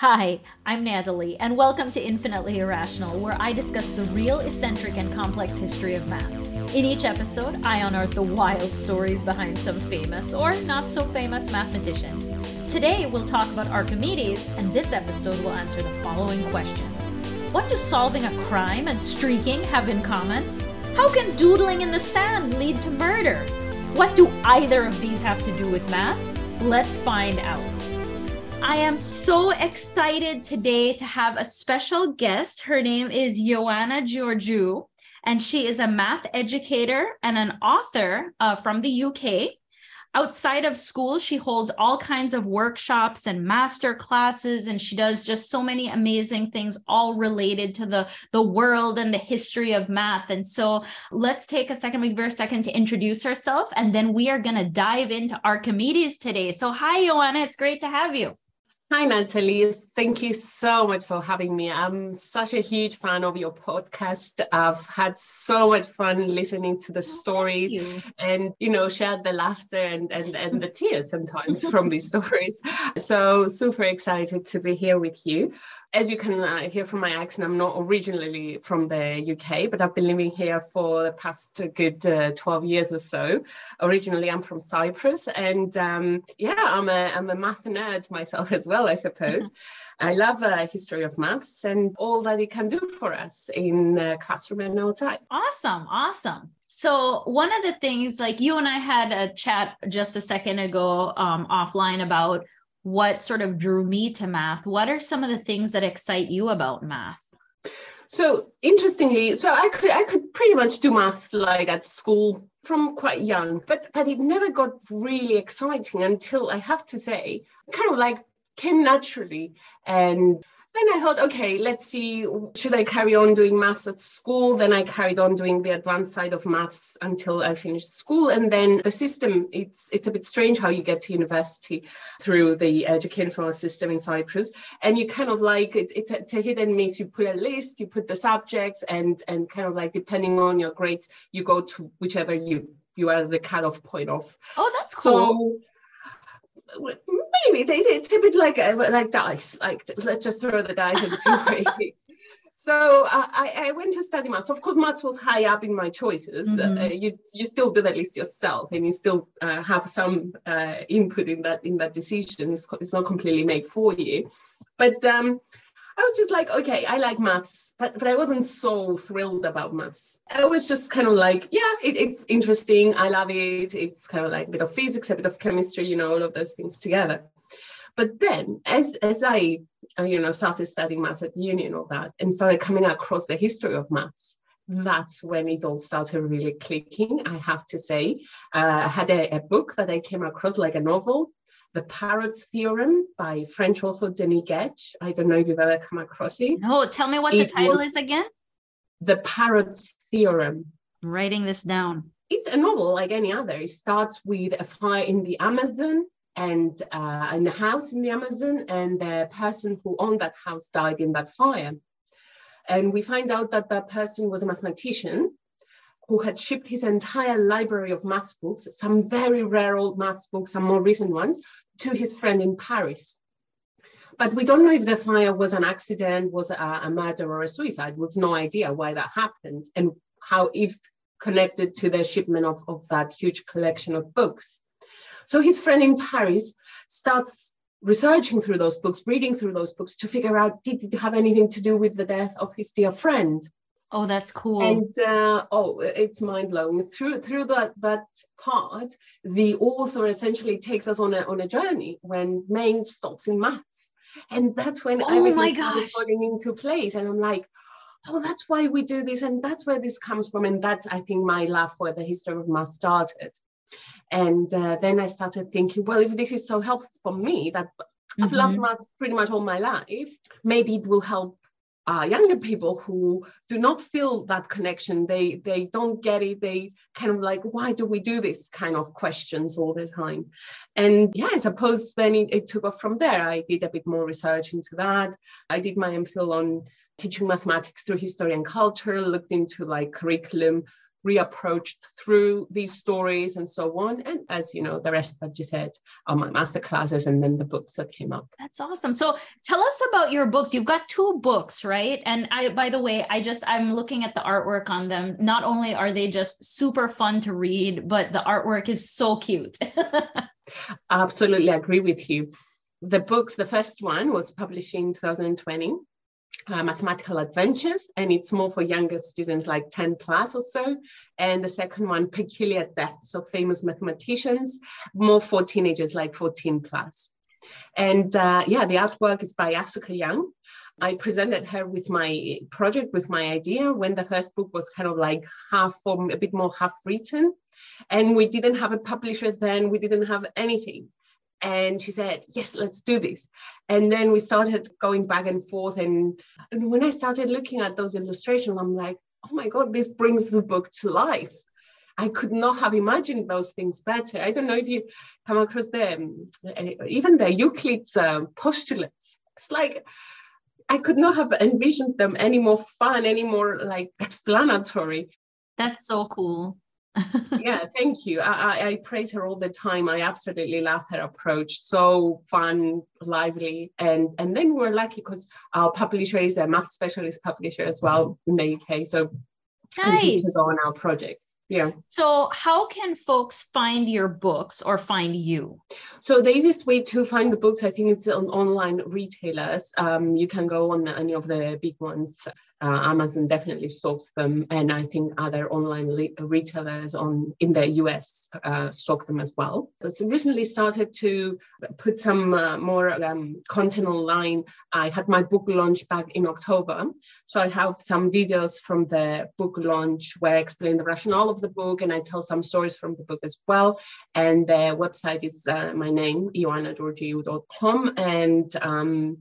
Hi, I'm Natalie, and welcome to Infinitely Irrational, where I discuss the real, eccentric, and complex history of math. In each episode, I unearth the wild stories behind some famous or not so famous mathematicians. Today, we'll talk about Archimedes, and this episode will answer the following questions What do solving a crime and streaking have in common? How can doodling in the sand lead to murder? What do either of these have to do with math? Let's find out. I am so excited today to have a special guest. Her name is Joanna Georgiou, and she is a math educator and an author uh, from the UK. Outside of school, she holds all kinds of workshops and master classes, and she does just so many amazing things, all related to the, the world and the history of math. And so let's take a second, maybe a second to introduce herself, and then we are going to dive into Archimedes today. So, hi, Joanna, it's great to have you. Hi, Natalie. Thank you so much for having me. I'm such a huge fan of your podcast. I've had so much fun listening to the oh, stories you. and, you know, shared the laughter and, and, and the tears sometimes from these stories. So, super excited to be here with you as you can uh, hear from my accent, I'm not originally from the UK, but I've been living here for the past good uh, 12 years or so. Originally, I'm from Cyprus, and um, yeah, I'm a, I'm a math nerd myself as well, I suppose. I love uh, history of maths and all that it can do for us in uh, classroom and outside. Awesome, awesome. So one of the things, like you and I had a chat just a second ago um, offline about what sort of drew me to math. What are some of the things that excite you about math? So interestingly, so I could I could pretty much do math like at school from quite young, but but it never got really exciting until I have to say, kind of like came naturally. And then I thought, okay, let's see, should I carry on doing maths at school? Then I carried on doing the advanced side of maths until I finished school. And then the system, it's it's a bit strange how you get to university through the educational system in Cyprus. And you kind of like, it's, it's, a, it's a hit and miss. You put a list, you put the subjects, and and kind of like depending on your grades, you go to whichever you you are the cutoff point of. Oh, that's cool. So, maybe they, it's a bit like uh, like dice. Like let's just throw the dice and see where it hits. So uh, I, I, went to study maths. Of course, maths was high up in my choices. Mm-hmm. Uh, you you still do that list yourself, and you still uh, have some uh, input in that in that decision. It's, it's not completely made for you, but um, I was just like, okay, I like maths, but, but I wasn't so thrilled about maths. I was just kind of like, yeah, it, it's interesting. I love it. It's kind of like a bit of physics, a bit of chemistry, you know, all of those things together. But then as, as I, uh, you know, started studying maths at uni and all that, and started coming across the history of maths, that's when it all started really clicking, I have to say. Uh, I had a, a book that I came across, like a novel, the Parrots Theorem by French author Denis Guedj. I don't know if you've ever come across it. No, tell me what it the title is again. The Parrots Theorem. I'm writing this down. It's a novel like any other. It starts with a fire in the Amazon and uh, in a house in the Amazon, and the person who owned that house died in that fire. And we find out that that person was a mathematician who had shipped his entire library of maths books, some very rare old maths books, some more recent ones, to his friend in Paris. But we don't know if the fire was an accident, was a, a murder or a suicide. We've no idea why that happened and how if connected to the shipment of, of that huge collection of books. So his friend in Paris starts researching through those books, reading through those books to figure out did it have anything to do with the death of his dear friend? Oh, that's cool. And uh, oh, it's mind blowing. Through through that that part, the author essentially takes us on a on a journey when main stops in maths, and that's when oh everything started falling into place. And I'm like, oh, that's why we do this, and that's where this comes from, and that's I think my love for the history of math started. And uh, then I started thinking, well, if this is so helpful for me, that I've mm-hmm. loved math pretty much all my life, maybe it will help uh, younger people who do not feel that connection. They they don't get it. They kind of like why do we do this kind of questions all the time? And yeah i suppose then it, it took off from there. I did a bit more research into that. I did my mphil on teaching mathematics through history and culture looked into like curriculum reapproached through these stories and so on. And as you know, the rest that you said are my master classes and then the books that came up. That's awesome. So tell us about your books. You've got two books, right? And I, by the way, I just I'm looking at the artwork on them. Not only are they just super fun to read, but the artwork is so cute. Absolutely agree with you. The books, the first one was published in 2020 uh, mathematical adventures and it's more for younger students like 10 plus or so and the second one peculiar deaths of famous mathematicians more for teenagers like 14 plus and uh, yeah the artwork is by asuka young I presented her with my project, with my idea, when the first book was kind of like half or a bit more half written. And we didn't have a publisher then, we didn't have anything. And she said, Yes, let's do this. And then we started going back and forth. And, and when I started looking at those illustrations, I'm like, Oh my God, this brings the book to life. I could not have imagined those things better. I don't know if you come across them, even the Euclid's uh, postulates. It's like I could not have envisioned them any more fun, any more like explanatory. That's so cool yeah, thank you. I, I, I, praise her all the time. I absolutely love her approach. So fun, lively, and and then we're lucky because our publisher is a math specialist publisher as well in the UK. So nice. to go on our projects yeah so how can folks find your books or find you so the easiest way to find the books i think it's on online retailers um, you can go on any of the big ones uh, amazon definitely stocks them and i think other online le- retailers on in the us uh, stock them as well so recently started to put some uh, more um, content online i had my book launch back in october so i have some videos from the book launch where i explain the rationale of the book and I tell some stories from the book as well. And the website is uh, my name, ioannageorgiou.com. And um,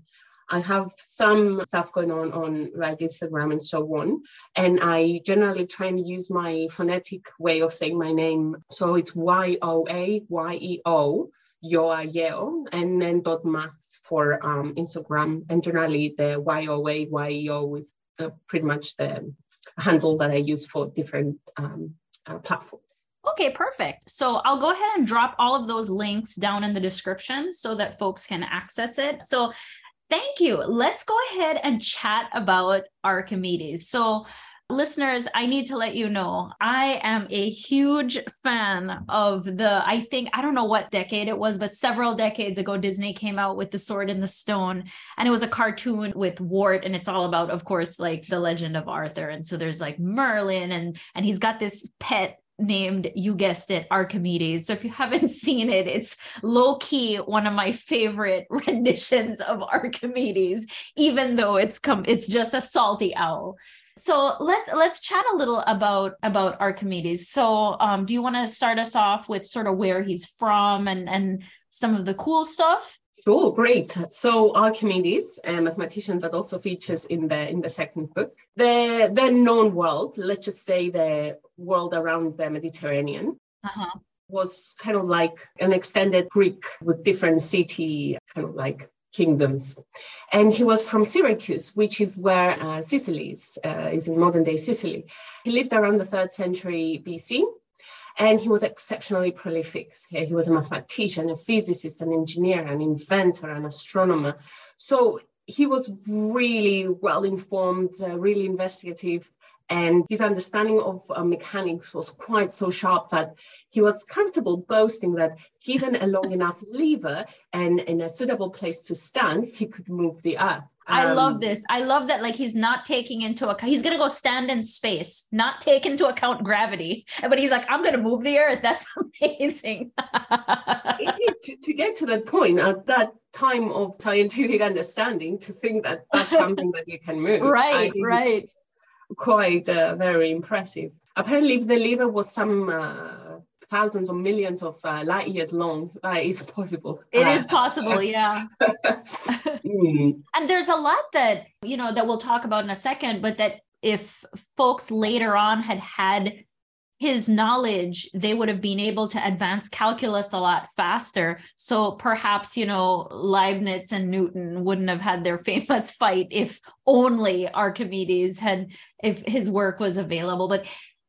I have some stuff going on on like Instagram and so on. And I generally try and use my phonetic way of saying my name. So it's Y O A Y E O, Yoa Yeo, and then dot math for um, Instagram. And generally the Y O A Y E O is uh, pretty much the handle that I use for different um, uh, platforms. Okay, perfect. So I'll go ahead and drop all of those links down in the description so that folks can access it. So thank you. Let's go ahead and chat about Archimedes. So listeners, I need to let you know I am a huge fan of the, I think, I don't know what decade it was, but several decades ago, Disney came out with The Sword in the Stone. And it was a cartoon with Wart. And it's all about, of course, like the legend of Arthur. And so there's like Merlin and and he's got this pet named you guessed it archimedes so if you haven't seen it it's low key one of my favorite renditions of archimedes even though it's come it's just a salty owl so let's let's chat a little about about Archimedes. So um, do you want to start us off with sort of where he's from and and some of the cool stuff? Sure, great. So Archimedes, a mathematician that also features in the in the second book, the the known world, let's just say the world around the Mediterranean, uh-huh. was kind of like an extended Greek with different city, kind of like kingdoms. And he was from Syracuse, which is where uh, Sicily is, uh, is in modern day Sicily. He lived around the third century BC. And he was exceptionally prolific. He was a mathematician, a physicist, an engineer, an inventor, an astronomer. So he was really well informed, uh, really investigative, and his understanding of uh, mechanics was quite so sharp that he was comfortable boasting that given a long enough lever and in a suitable place to stand, he could move the earth. Um, I love this. I love that. Like he's not taking into account. He's gonna go stand in space, not take into account gravity. But he's like, I'm gonna move the earth. That's amazing. it is to, to get to that point at that time of scientific understanding to think that that's something that you can move. Right. Right quite uh, very impressive. Apparently, if the lever was some uh, thousands or millions of uh, light years long, uh, it's possible. It is possible, yeah. mm. And there's a lot that you know that we'll talk about in a second, but that if folks later on had had his knowledge, they would have been able to advance calculus a lot faster. So perhaps, you know, Leibniz and Newton wouldn't have had their famous fight if only Archimedes had, if his work was available. But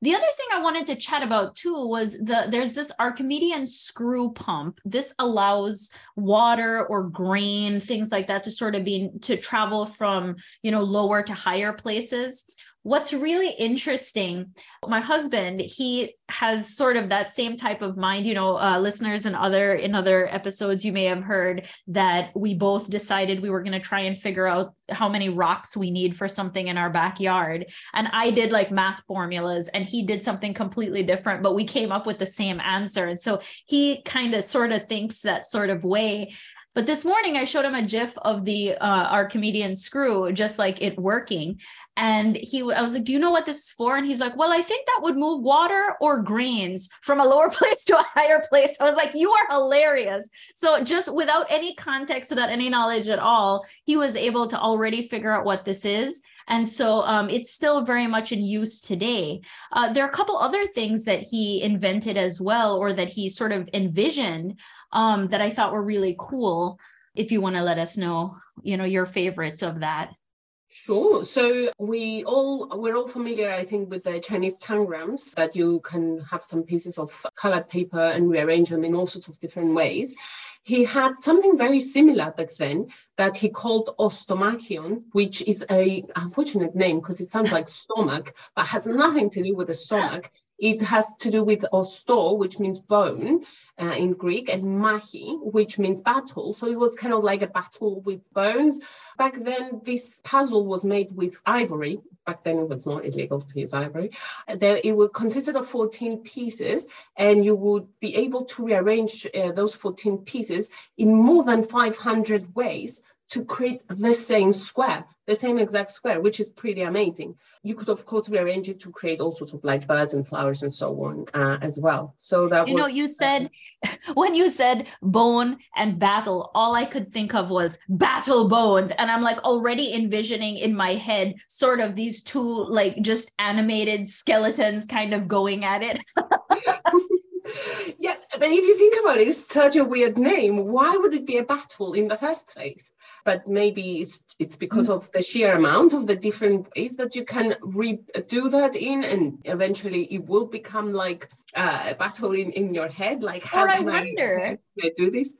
The other thing I wanted to chat about too was the there's this Archimedean screw pump. This allows water or grain, things like that, to sort of be to travel from you know lower to higher places what's really interesting my husband he has sort of that same type of mind you know uh, listeners and other in other episodes you may have heard that we both decided we were going to try and figure out how many rocks we need for something in our backyard. And i did like math formulas and he did something completely different but we came up with the same answer. And so he kind of sort of thinks that sort of way but this morning I showed him a GIF of the uh, Archimedean screw, just like it working. And he, I was like, "Do you know what this is for?" And he's like, "Well, I think that would move water or grains from a lower place to a higher place." I was like, "You are hilarious!" So just without any context, without any knowledge at all, he was able to already figure out what this is. And so um, it's still very much in use today. Uh, there are a couple other things that he invented as well, or that he sort of envisioned um, that I thought were really cool. If you want to let us know, you know, your favorites of that. Sure. So we all we're all familiar, I think, with the Chinese tangrams that you can have some pieces of colored paper and rearrange them in all sorts of different ways. He had something very similar back then that he called ostomachion, which is a unfortunate name because it sounds like stomach, but has nothing to do with the stomach. It has to do with osto, which means bone, uh, in Greek, and mahi, which means battle. So it was kind of like a battle with bones. Back then, this puzzle was made with ivory. Back then, it was not illegal to use ivory. There, it would consisted of 14 pieces, and you would be able to rearrange uh, those 14 pieces in more than 500 ways to create the same square, the same exact square, which is pretty amazing. You could, of course, rearrange it to create all sorts of like birds and flowers and so on uh, as well. So that you was, know, you said when you said bone and battle, all I could think of was battle bones, and I'm like already envisioning in my head sort of these two like just animated skeletons kind of going at it. yeah, but if you think about it, it's such a weird name. Why would it be a battle in the first place? But maybe it's it's because of the sheer amount of the different ways that you can redo that in and eventually it will become like uh, a battle in, in your head like how or can I wonder I, I do this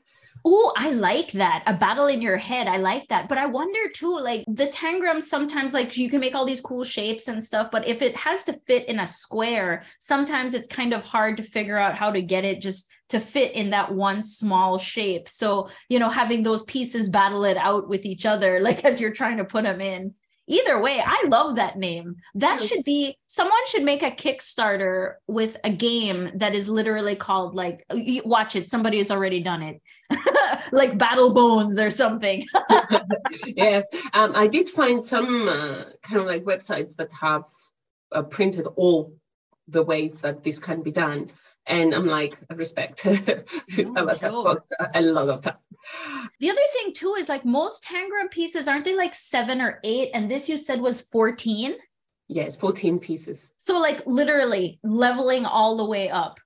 Oh, I like that. A battle in your head. I like that. But I wonder too, like the tangram sometimes like you can make all these cool shapes and stuff, but if it has to fit in a square, sometimes it's kind of hard to figure out how to get it just to fit in that one small shape. So, you know, having those pieces battle it out with each other, like as you're trying to put them in. Either way, I love that name. That should be someone should make a Kickstarter with a game that is literally called like watch it, somebody has already done it. like Battle Bones or something. yeah, um, I did find some uh, kind of like websites that have uh, printed all the ways that this can be done and I'm like, respect. No, I must have cost a lot of time. The other thing too is like most tangram pieces, aren't they like seven or eight? And this you said was 14? Yes, 14 pieces. So like literally leveling all the way up.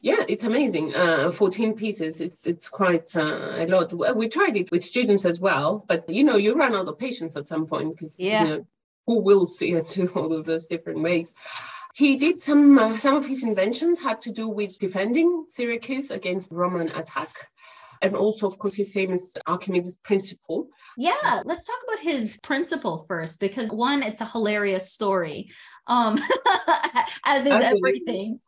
Yeah, it's amazing. Uh, 14 pieces. It's it's quite uh, a lot. We tried it with students as well, but you know, you run out of patience at some point because yeah. you know, who will see it to all of those different ways. He did some, uh, some of his inventions had to do with defending Syracuse against Roman attack. And also, of course, his famous Archimedes principle. Yeah, let's talk about his principle first, because one, it's a hilarious story, um, as is Absolutely. everything.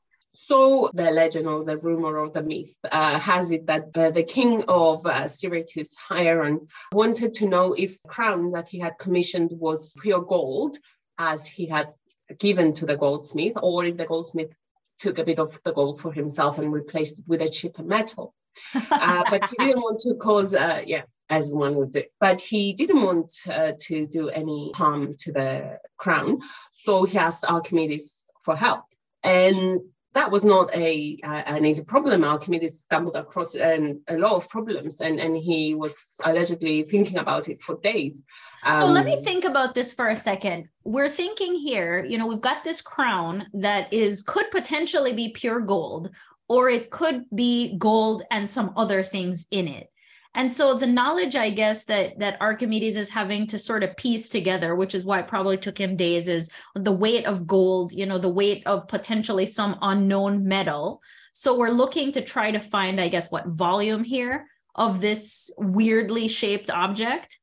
So the legend or the rumor or the myth uh, has it that uh, the king of uh, Syracuse, Hieron, wanted to know if the crown that he had commissioned was pure gold, as he had given to the goldsmith, or if the goldsmith took a bit of the gold for himself and replaced it with a cheaper metal. Uh, but he didn't want to cause, uh, yeah, as one would do. But he didn't want uh, to do any harm to the crown. So he asked Archimedes for help. And that was not a uh, an easy problem. Archimedes stumbled across um, a lot of problems, and, and he was allegedly thinking about it for days. Um, so let me um, think about this for a second. We're thinking here, you know, we've got this crown that is could potentially be pure gold, or it could be gold and some other things in it. And so the knowledge i guess that that archimedes is having to sort of piece together which is why it probably took him days is the weight of gold you know the weight of potentially some unknown metal. So we're looking to try to find i guess what volume here of this weirdly shaped object.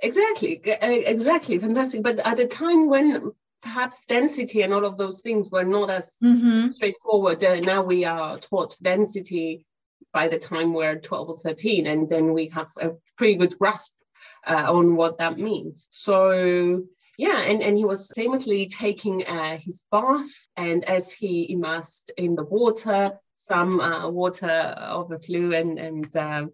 Exactly. Exactly. Fantastic. But at a time when perhaps density and all of those things were not as mm-hmm. straightforward uh, now we are taught density by the time we're 12 or 13 and then we have a pretty good grasp uh, on what that means. So yeah and, and he was famously taking uh, his bath and as he immersed in the water some uh, water overflew and and uh,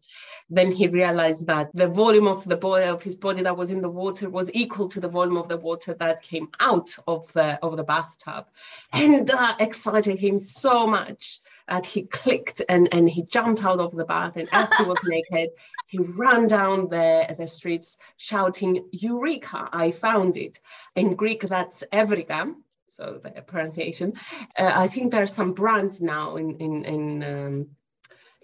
then he realized that the volume of the body of his body that was in the water was equal to the volume of the water that came out of the of the bathtub. And that excited him so much that he clicked and, and he jumped out of the bath. And as he was naked, he ran down the, the streets shouting, Eureka, I found it. In Greek, that's Evrika. So the pronunciation. Uh, I think there are some brands now in, in, in um,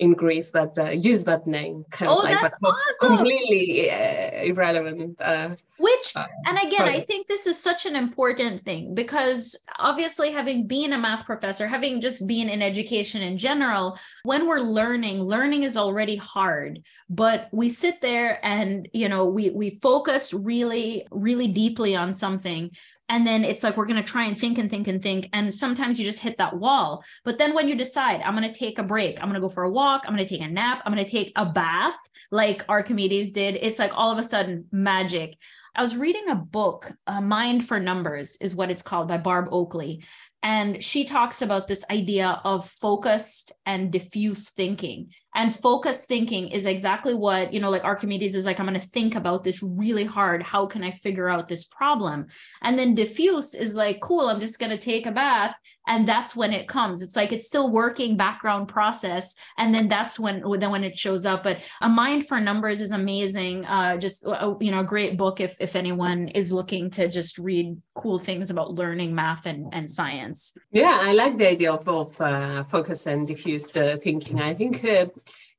in Greece that uh, use that name. Kind oh, of like, that's awesome. Completely uh, irrelevant. Uh, Which, uh, and again, I think this is such an important thing because obviously, having been a math professor, having just been in education in general, when we're learning, learning is already hard. But we sit there and you know we we focus really really deeply on something and then it's like we're going to try and think and think and think. And sometimes you just hit that wall. But then when you decide i'm going to take a break. I'm going to go for a walk. I'm going to take a nap. I'm going to take a bath like archimedes did. It's like all of a sudden magic. I was reading a book uh, mind for numbers is what it's called by barb oakley and she talks about this idea of focused and diffuse thinking. And focused thinking is exactly what you know like archimedes is like i'm going to think about this really hard. How can i figure out this problem? And then diffuse is like cool i'm just going to take a bath and that's when it comes. It's like it's still working background process. And then that's when then when it shows up. But a mind for numbers is amazing. Uh just uh, you know a great book if if anyone is looking to just read cool things about learning math and, and science. Yeah i like the idea of, of uh, focus and diffused uh, thinking. I think uh,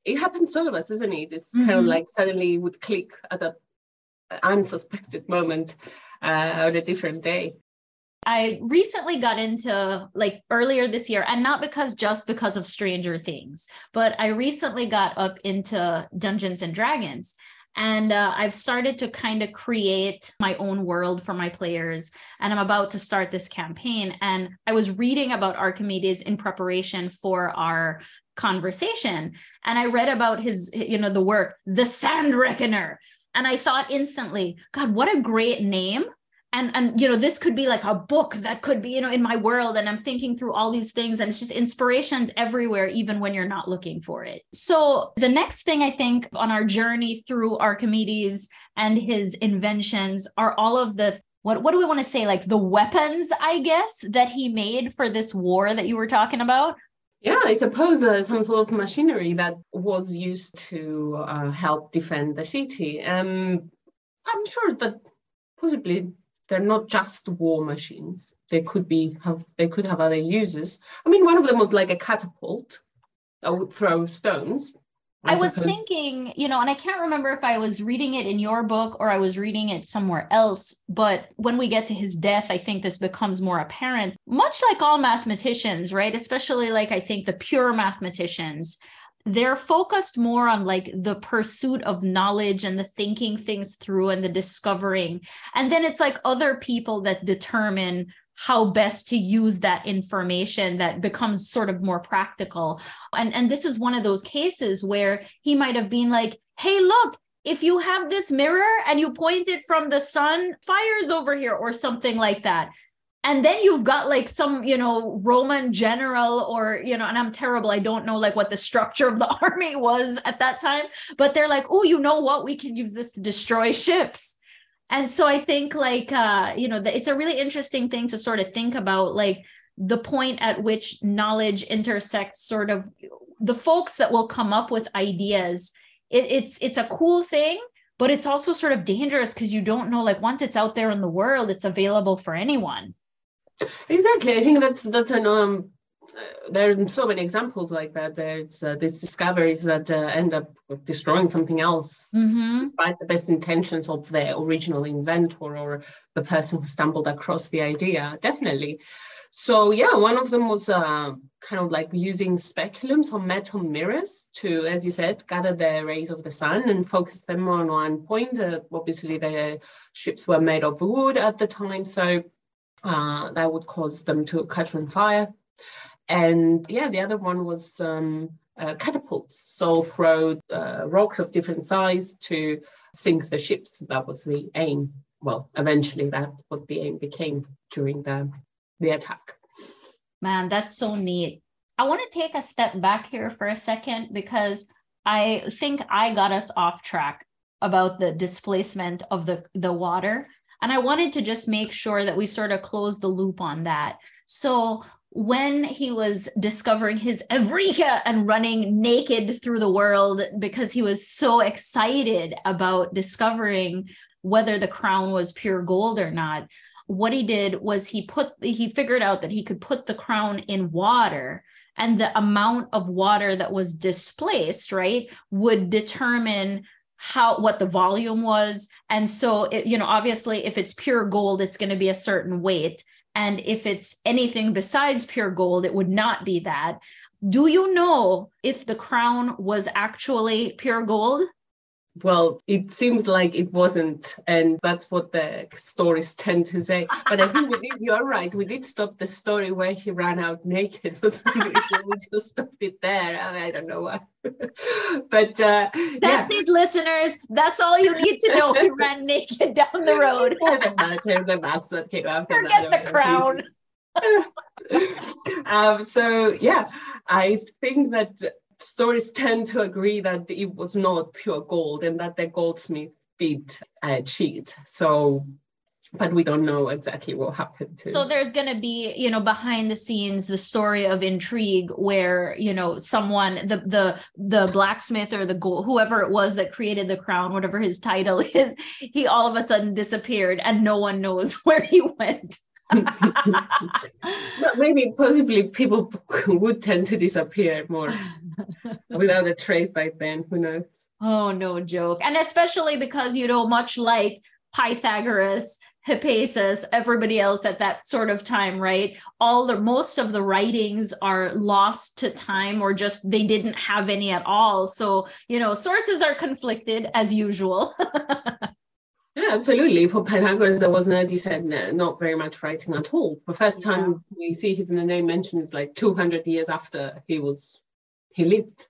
it happens to all of us isn't it? It's mm-hmm. kind of like suddenly would click at a unsuspected moment uh, on a different day I recently got into like earlier this year, and not because just because of Stranger Things, but I recently got up into Dungeons and Dragons. And uh, I've started to kind of create my own world for my players. And I'm about to start this campaign. And I was reading about Archimedes in preparation for our conversation. And I read about his, you know, the work, The Sand Reckoner. And I thought instantly, God, what a great name and and you know this could be like a book that could be you know in my world and i'm thinking through all these things and it's just inspirations everywhere even when you're not looking for it. So the next thing i think on our journey through archimedes and his inventions are all of the what what do we want to say? Like the weapons i guess that he made for this war that you were talking about? Yeah, I suppose uh, some sort of machinery that was used to uh, help defend the city. Um, I'm sure that possibly they're not just war machines. They could be have they could have other uses. I mean, one of them was like a catapult that would throw stones. I, I was thinking, you know, and I can't remember if I was reading it in your book or I was reading it somewhere else. But when we get to his death, I think this becomes more apparent. Much like all mathematicians, right? Especially like I think the pure mathematicians, they're focused more on like the pursuit of knowledge and the thinking things through and the discovering. And then it's like other people that determine how best to use that information that becomes sort of more practical. And and this is one of those cases where he might have been like hey look if you have this mirror and you point it from the sun fires over here or something like that and then you've got like some you know roman general or you know and i'm terrible i don't know like what the structure of the army was at that time but they're like oh you know what? We can use this to destroy ships. And so i think like uh you know the, it's a really interesting thing to sort of think about like the point at which knowledge intersects sort of the folks that will come up with ideas. It, it's it's a cool thing but it's also sort of dangerous because you don't know like once it's out there in the world it's available for anyone Exactly. I think that's that's an um uh, there are so many examples like that. There's uh, these discoveries that uh, end up destroying something else, mm-hmm. despite the best intentions of the original inventor or the person who stumbled across the idea. Definitely. So yeah, one of them was uh, kind of like using speculums or metal mirrors to, as you said, gather the rays of the sun and focus them on one point. Uh, obviously, the ships were made of wood at the time, so uh, that would cause them to catch on fire. And yeah, the other one was um, uh, catapults, so throw uh, rocks of different size to sink the ships. That was the aim. Well, eventually, that what the aim became during the the attack. Man, that's so neat. I want to take a step back here for a second because I think I got us off track about the displacement of the, the water. And I wanted to just make sure that we sort of close the loop on that. So when he was discovering his Eureka and running naked through the world because he was so excited about discovering whether the crown was pure gold or not, what he did was he put he figured out that he could put the crown in water and the amount of water that was displaced right would determine how what the volume was. And so it, you know obviously if it's pure gold it's going to be a certain weight. And if it's anything besides pure gold it would not be that. Do you know if the crown was actually pure gold well, it seems like it wasn't, and that's what the stories tend to say. But I think we did, you're right, we did stop the story where he ran out naked for some reason. we just stopped it there. I, mean, I don't know why. but uh, that's yeah. it, listeners. That's all you need to know. He ran naked down the road. it doesn't matter. The maths that came after Forget that. the crown. um, so yeah, I think that stories tend to agree that it was not pure gold and that the goldsmith did uh, cheat. So but we don't know exactly what happened to so there's going to be you know behind the scenes the story of intrigue where you know someone the the the blacksmith or the gold whoever it was that created the crown whatever his title is he all of a sudden disappeared and no one knows where he went maybe possibly people would tend to disappear more without a trace back then who knows oh no joke and especially because you know much like pythagoras Hippasus, everybody else at that sort of time, right? All the most of the writings are lost to time or just they didn't have any at all. So, you know, sources are conflicted as usual. Yeah, absolutely. For Pythagoras, there wasn't, as you said, not very much writing at all. The first time yeah. we see his name mentioned is like 200 years after he was he lived.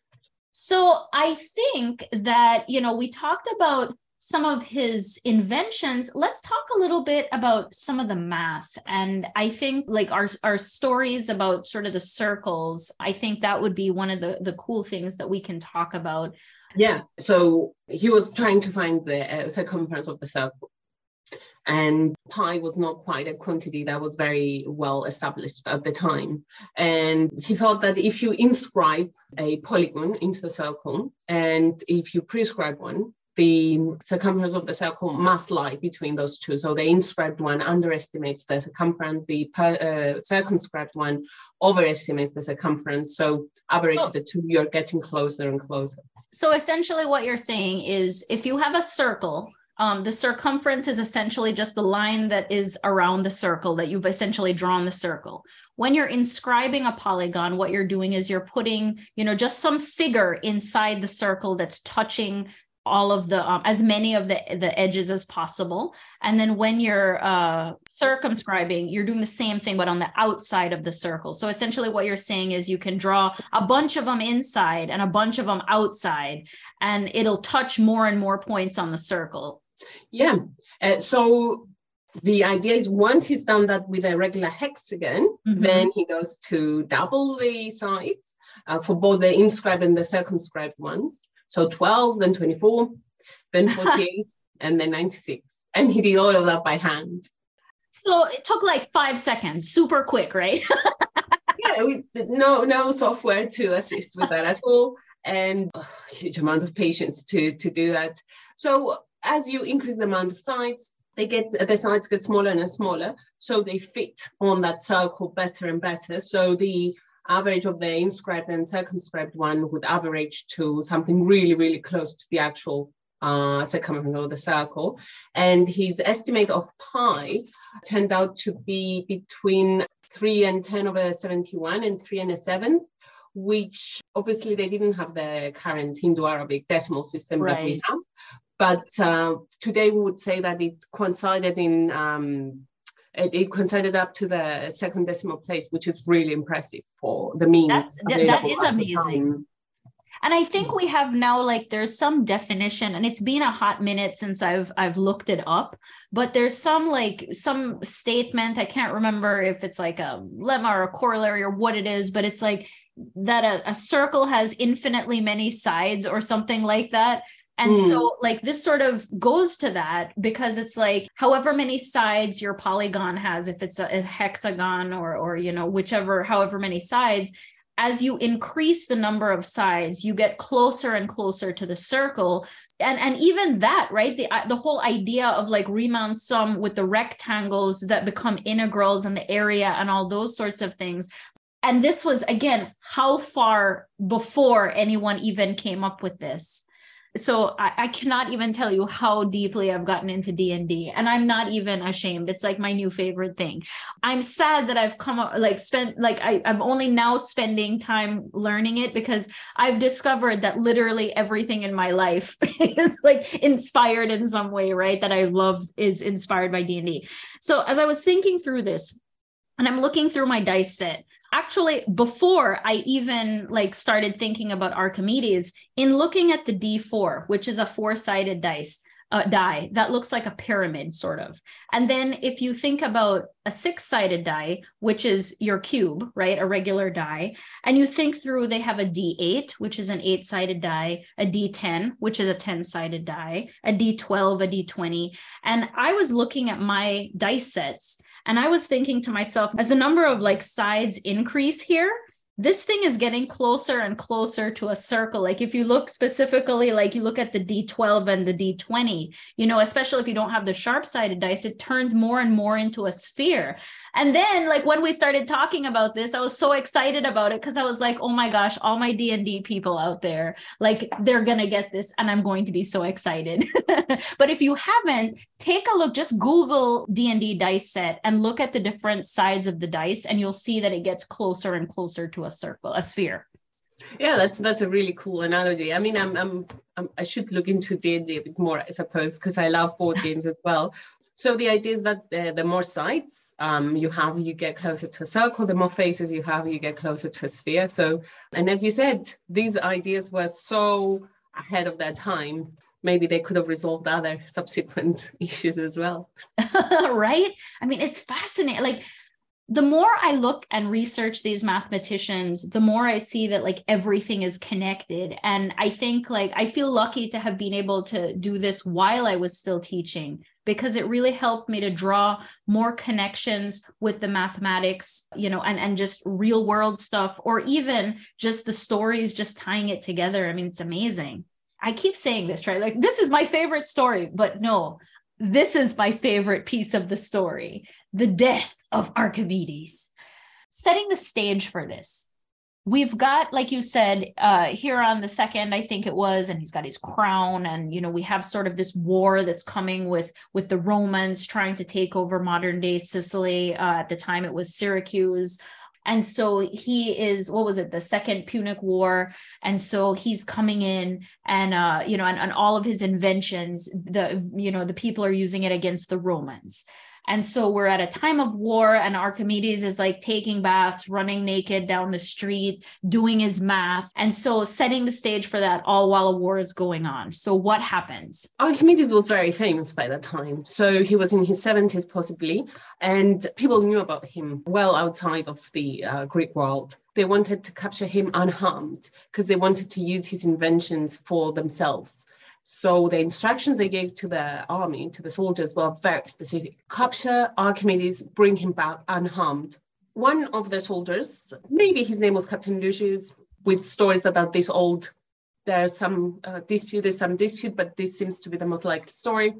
So I think that you know we talked about some of his inventions let's talk a little bit about some of the math and i think like our our stories about sort of the circles i think that would be one of the the cool things that we can talk about yeah, so he was trying to find the uh, circumference of the circle. And pi was not quite a quantity that was very well established at the time. And he thought that if you inscribe a polygon into the circle and if you prescribe one, the circumference of the circle must lie between those two. So the inscribed one underestimates the circumference, the per, uh, circumscribed one overestimates the circumference. So average so, the two, you're getting closer and closer. So essentially what you're saying is if you have a circle, um, the circumference is essentially just the line that is around the circle that you've essentially drawn the circle. When you're inscribing a polygon, what you're doing is you're putting, you know, just some figure inside the circle that's touching all of the um, as many of the the edges as possible. And then when you're uh circumscribing you're doing the same thing but on the outside of the circle. So essentially what you're saying is you can draw a bunch of them inside and a bunch of them outside and it'll touch more and more points on the circle. Yeah. Uh, so the idea is once he's done that with a regular hexagon mm-hmm. then he goes to double the sides uh, for both the inscribed and the circumscribed ones so 12, then 24, then 48, and then 96. And he did all of that by hand. So it took like five seconds, super quick, right? yeah, we did no no software to assist with that at all, and a huge amount of patience to to do that. So as you increase the amount of sides, they get the sides get smaller and smaller, so they fit on that circle better and better. So the average of the inscribed and circumscribed one would average to something really, really close to the actual uh, circumference of the circle. And his estimate of pi turned out to be between 3 and 10 over 71 and 3 and a seventh, which obviously they didn't have the current Hindu Arabic decimal system right. that we have. But uh, today we would say that it coincided in um, it, it coincided up to the second decimal place, which is really impressive for the means. That's, that is amazing. And I think we have now like there's some definition and it's been a hot minute since I've I've looked it up, but there's some like some statement I can't remember if it's like a lemma or a corollary or what it is, but it's like that a, a circle has infinitely many sides or something like that. And mm. so, like, this sort of goes to that because it's like however many sides your polygon has, if it's a, a hexagon or, or, you know, whichever, however many sides, as you increase the number of sides you get closer and closer to the circle. And and even that right the the whole idea of like riemann sum with the rectangles that become integrals in the area and all those sorts of things. And this was again how far before anyone even came up with this so I, I, cannot even tell you how deeply i've gotten into d&d and i'm not even ashamed. It's like my new favorite thing. I'm sad that i've come like spent like I, i'm only now spending time learning it because i've discovered that literally everything in my life is like inspired in some way right that i love is inspired by d&d so as i was thinking through this and i'm looking through my dice set actually before i even like started thinking about archimedes in looking at the d4 which is a four-sided dice uh, die that looks like a pyramid sort of. And then if you think about a six-sided die which is your cube right a regular die and you think through they have a d8 which is an eight-sided die a d10 which is a 10-sided die a d12 a d20 and i was looking at my dice sets and I was thinking to myself, as the number of like sides increase here, this thing is getting closer and closer to a circle. Like if you look specifically, like you look at the D12 and the D20, you know, especially if you don't have the sharp sided dice, it turns more and more into a sphere. And then like when we started talking about this, I was so excited about it because I was like, oh my gosh, all my D&D people out there, like they're going to get this and I'm going to be so excited. but if you haven't, take a look, just Google D&D dice set and look at the different sides of the dice and you'll see that it gets closer and closer to a circle, a sphere. Yeah, that's that's a really cool analogy. I mean, I'm, I'm, I'm i should look into D and D a bit more, I suppose, because I love board games as well. So the idea is that uh, the more sides um, you have, you get closer to a circle. The more faces you have, you get closer to a sphere. So, and as you said, these ideas were so ahead of their time. Maybe they could have resolved other subsequent issues as well. right? I mean, it's fascinating. Like the more I look and research these mathematicians, the more I see that like everything is connected. And I think like I feel lucky to have been able to do this while I was still teaching because it really helped me to draw more connections with the mathematics, you know, and, and just real world stuff, or even just the stories, just tying it together. I mean, it's amazing. I keep saying this, right? Like, this is my favorite story, but no, this is my favorite piece of the story the death of Archimedes. Setting the stage for this, we've got, like you said, uh, Hieron the second, I think it was, and he's got his crown, and you know, we have sort of this war that's coming with with the Romans trying to take over modern day Sicily. Uh, at the time, it was Syracuse. And so he is, what was it, the Second Punic War? And so he's coming in and, uh, you know, and, and all of his inventions, the, you know, the people are using it against the Romans. And so we're at a time of war, and Archimedes is like taking baths, running naked down the street, doing his math. And so setting the stage for that all while a war is going on. So what happens? Archimedes was very famous by that time. So he was in his 70s, possibly, and people knew about him well outside of the uh, Greek world they wanted to capture him unharmed because they wanted to use his inventions for themselves. So the instructions they gave to the army, to the soldiers, were very specific. Capture Archimedes, bring him back unharmed. One of the soldiers, maybe his name was Captain Lucius, with stories that are this old. There's some uh, dispute, there's some dispute, but this seems to be the most likely story.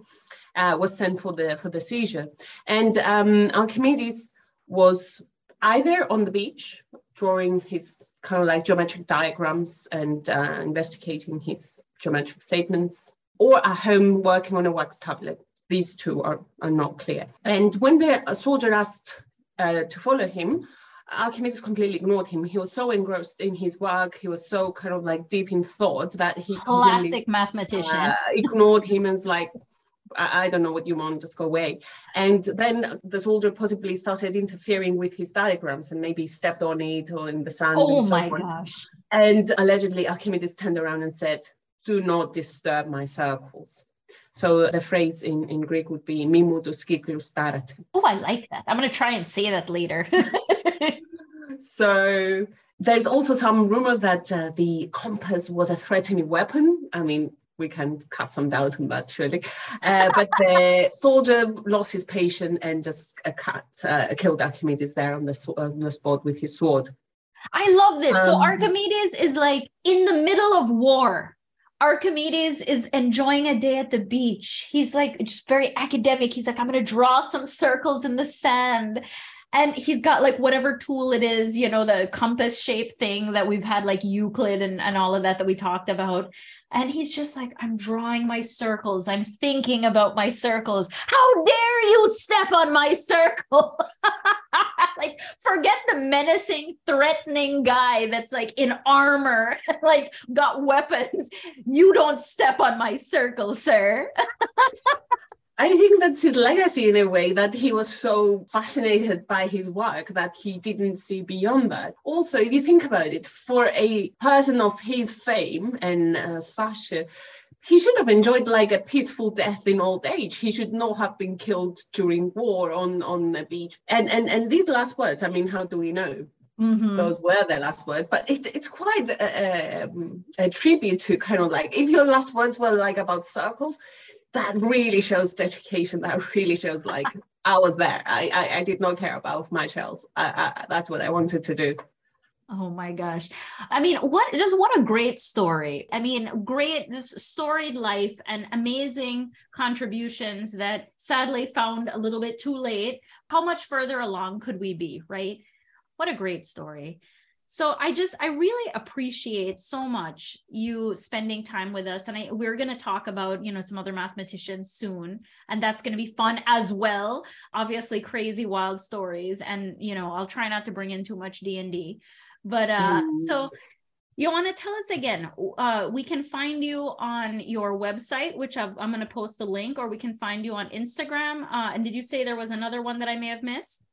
Uh, was sent for the for the seizure, and um, Archimedes was either on the beach drawing his kind of like geometric diagrams and uh, investigating his geometric statements, or at home working on a wax tablet. These two are, are not clear. And when the soldier asked uh, to follow him, Archimedes completely ignored him. He was so engrossed in his work. He was so kind of like deep in thought that he classic mathematician uh, ignored him and was like, I, I, don't know what you want, just go away. And then the soldier possibly started interfering with his diagrams and maybe stepped on it or in the sand. Oh and so my on. gosh. And allegedly Archimedes turned around and said, do not disturb my circles. So the phrase in, in Greek would be "mimou to starate. Oh, I like that. I'm going to try and say that later. so there's also some rumor that uh, the compass was a threatening weapon. I mean, we can cut some doubt on that, surely. Uh, but the soldier lost his patience and just uh, cut, uh, killed Archimedes there on the, on the spot with his sword. I love this. Um, so Archimedes is like in the middle of war Archimedes is enjoying a day at the beach. He's like just very academic. He's like, I'm going to draw some circles in the sand. And he's got like whatever tool it is, you know, the compass shape thing that we've had like Euclid and, and all of that that we talked about. And he's just like, I'm drawing my circles. I'm thinking about my circles. How dare you step on my circle? like, forget the menacing, threatening guy that's like in armor, like got weapons. You don't step on my circle, sir. I think that's his legacy in a way that he was so fascinated by his work that he didn't see beyond that. Also, if you think about it, for a person of his fame and uh, Sasha, he should have enjoyed like a peaceful death in old age. He should not have been killed during war on on the beach. And and and these last words, I mean, how do we know? Mm-hmm. Those were the last words, but it's it's quite a, a, a, tribute to kind of like if your last words were like about circles, that really shows dedication. That really shows like I was there. I, I, I did not care about my shells. I, I, that's what I wanted to do. Oh my gosh. I mean, what just what a great story. I mean, great just storied life and amazing contributions that sadly found a little bit too late. How much further along could we be, right? What a great story. So I just I really appreciate so much you spending time with us and I we're going to talk about, you know, some other mathematicians soon and that's going to be fun as well. Obviously crazy wild stories and, you know, I'll try not to bring in too much D&D. But uh mm. so you want to tell us again uh, we can find you on your website which i am going to post the link or we can find you on instagram uh, and did you say there was another one that i may have missed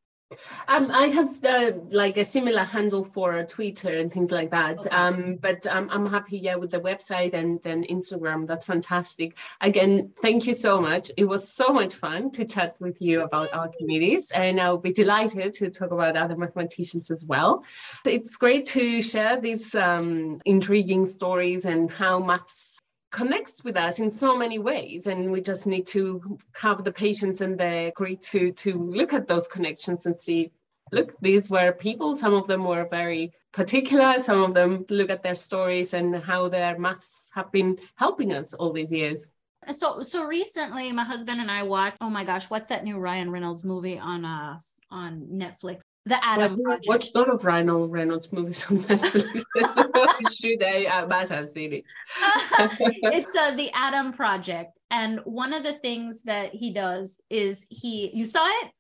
um, I have uh, like a similar handle for Twitter and things like that. Okay. Um, but um, I'm happy, yeah, with the website and then Instagram. That's fantastic. Again, thank you so much. It was so much fun to chat with you about our Archimedes, and I'll be delighted to talk about other mathematicians as well. It's great to share these um, intriguing stories and how maths connects with us in so many ways and we just need to have the patience and the grit to to look at those connections and see look these were people. Some of them were very particular. Some of them look at their stories and how their maths have been helping us all these years. So so recently my husband and i watched oh my gosh what's that new ryan reynolds movie on uh on netflix the Adam well, Project. Watched a lot of Ryan Reynolds movies on Netflix. should I? I must have seen it. it's uh, the Adam Project, and one of the things that he does is he. You saw it?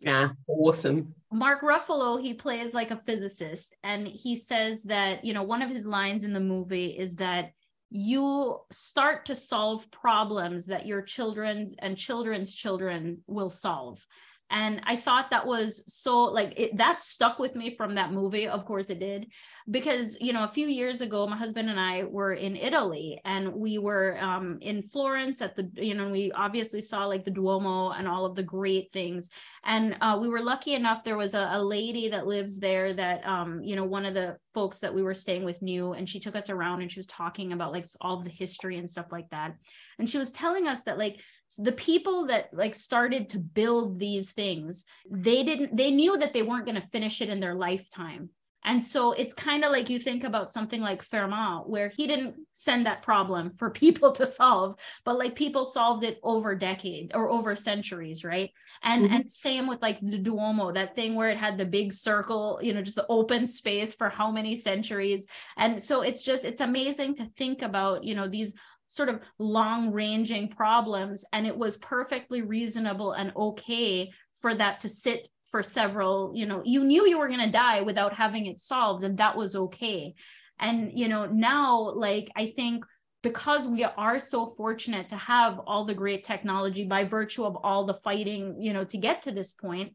Yeah, awesome. Mark Ruffalo, he plays like a physicist, and he says that you know one of his lines in the movie is that you start to solve problems that your children's and children's children will solve and i thought that was so like it, that stuck with me from that movie of course it did because you know a few years ago my husband and i were in italy and we were um, in florence at the you know we obviously saw like the duomo and all of the great things. And uh, we were lucky enough there was a, a lady that lives there that um, you know one of the folks that we were staying with knew and she took us around and she was talking about like all the history and stuff like that. And she was telling us that like so the people that like started to build these things they didn't they knew that they weren't going to finish it in their lifetime And so it's kind of like you think about something like Fermat, where he didn't send that problem for people to solve, but like people solved it over decades or over centuries, right? And mm-hmm. and same with like the Duomo, that thing where it had the big circle, you know, just the open space for how many centuries. And so it's just it's amazing to think about, you know, these sort of long ranging problems and it was perfectly reasonable and okay for that to sit for several you know you knew you were going to die without having it solved and that was okay. And you know now like i think because we are so fortunate to have all the great technology by virtue of all the fighting you know to get to this point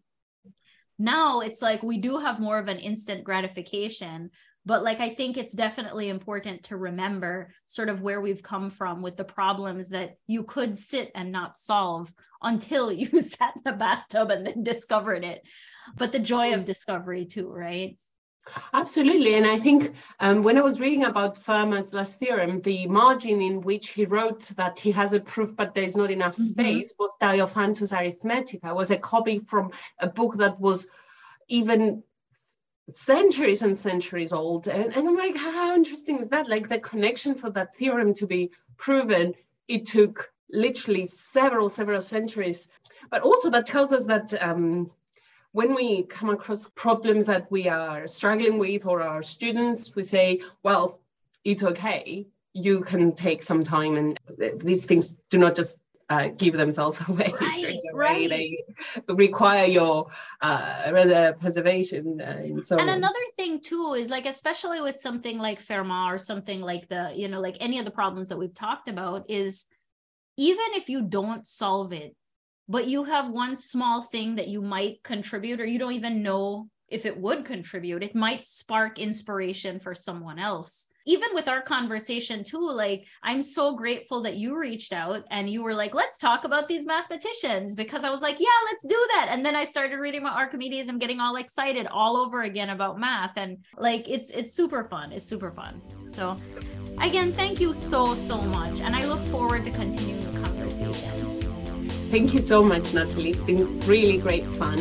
now it's like we do have more of an instant gratification but like i think it's definitely important to remember sort of where we've come from with the problems that you could sit and not solve until you sat in a bathtub and then discovered it but the joy of discovery too right Absolutely. And I think um, when I was reading about Fermat's last theorem, the margin in which he wrote that he has a proof but there's not enough mm-hmm. space was Diophantus Arithmetica, was a copy from a book that was even centuries and centuries old. And, and I'm like, how interesting is that? Like the connection for that theorem to be proven, it took literally several, several centuries. But also that tells us that um, when we come across problems that we are struggling with or our students, we say, well, it's okay. You can take some time and these things do not just uh, give themselves away right, straight away. Right. They require your uh, preservation and so. And another thing too is like, especially with something like Fermat or something like the, you know, like any of the problems that we've talked about, is even if you don't solve it, but you have one small thing that you might contribute, or you don't even know if it would contribute, it might spark inspiration for someone else even with our conversation too like i'm so grateful that you reached out and you were like let's talk about these mathematicians because i was like yeah let's do that. And then i started reading about archimedes i'm getting all excited all over again about math. And like it's it's super fun. It's super fun. So again thank you so so much. And i look forward to continuing the conversation Thank you so much, Natalie. It's been really great fun.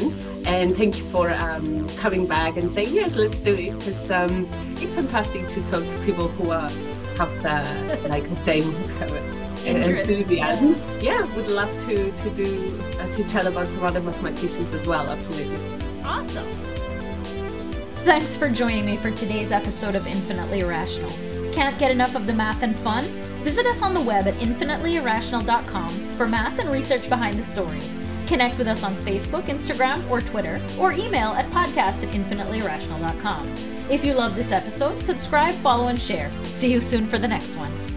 And thank you for um, coming back and saying, yes, let's do it. It's, um, it's fantastic to talk to people who are, have the, like the same enthusiasm. Yeah, would love to, to do, uh, to chat about some other mathematicians as well. Absolutely. Awesome. Thanks for joining me for today's episode of Infinitely Irrational. Can't get enough of the math and fun? Visit us on the web at infinitelyirrational.com for math and research behind the stories. Connect with us on Facebook, Instagram, or Twitter, or email at podcast at infinitelyirrational.com. If you love this episode, subscribe, follow, and share. See you soon for the next one.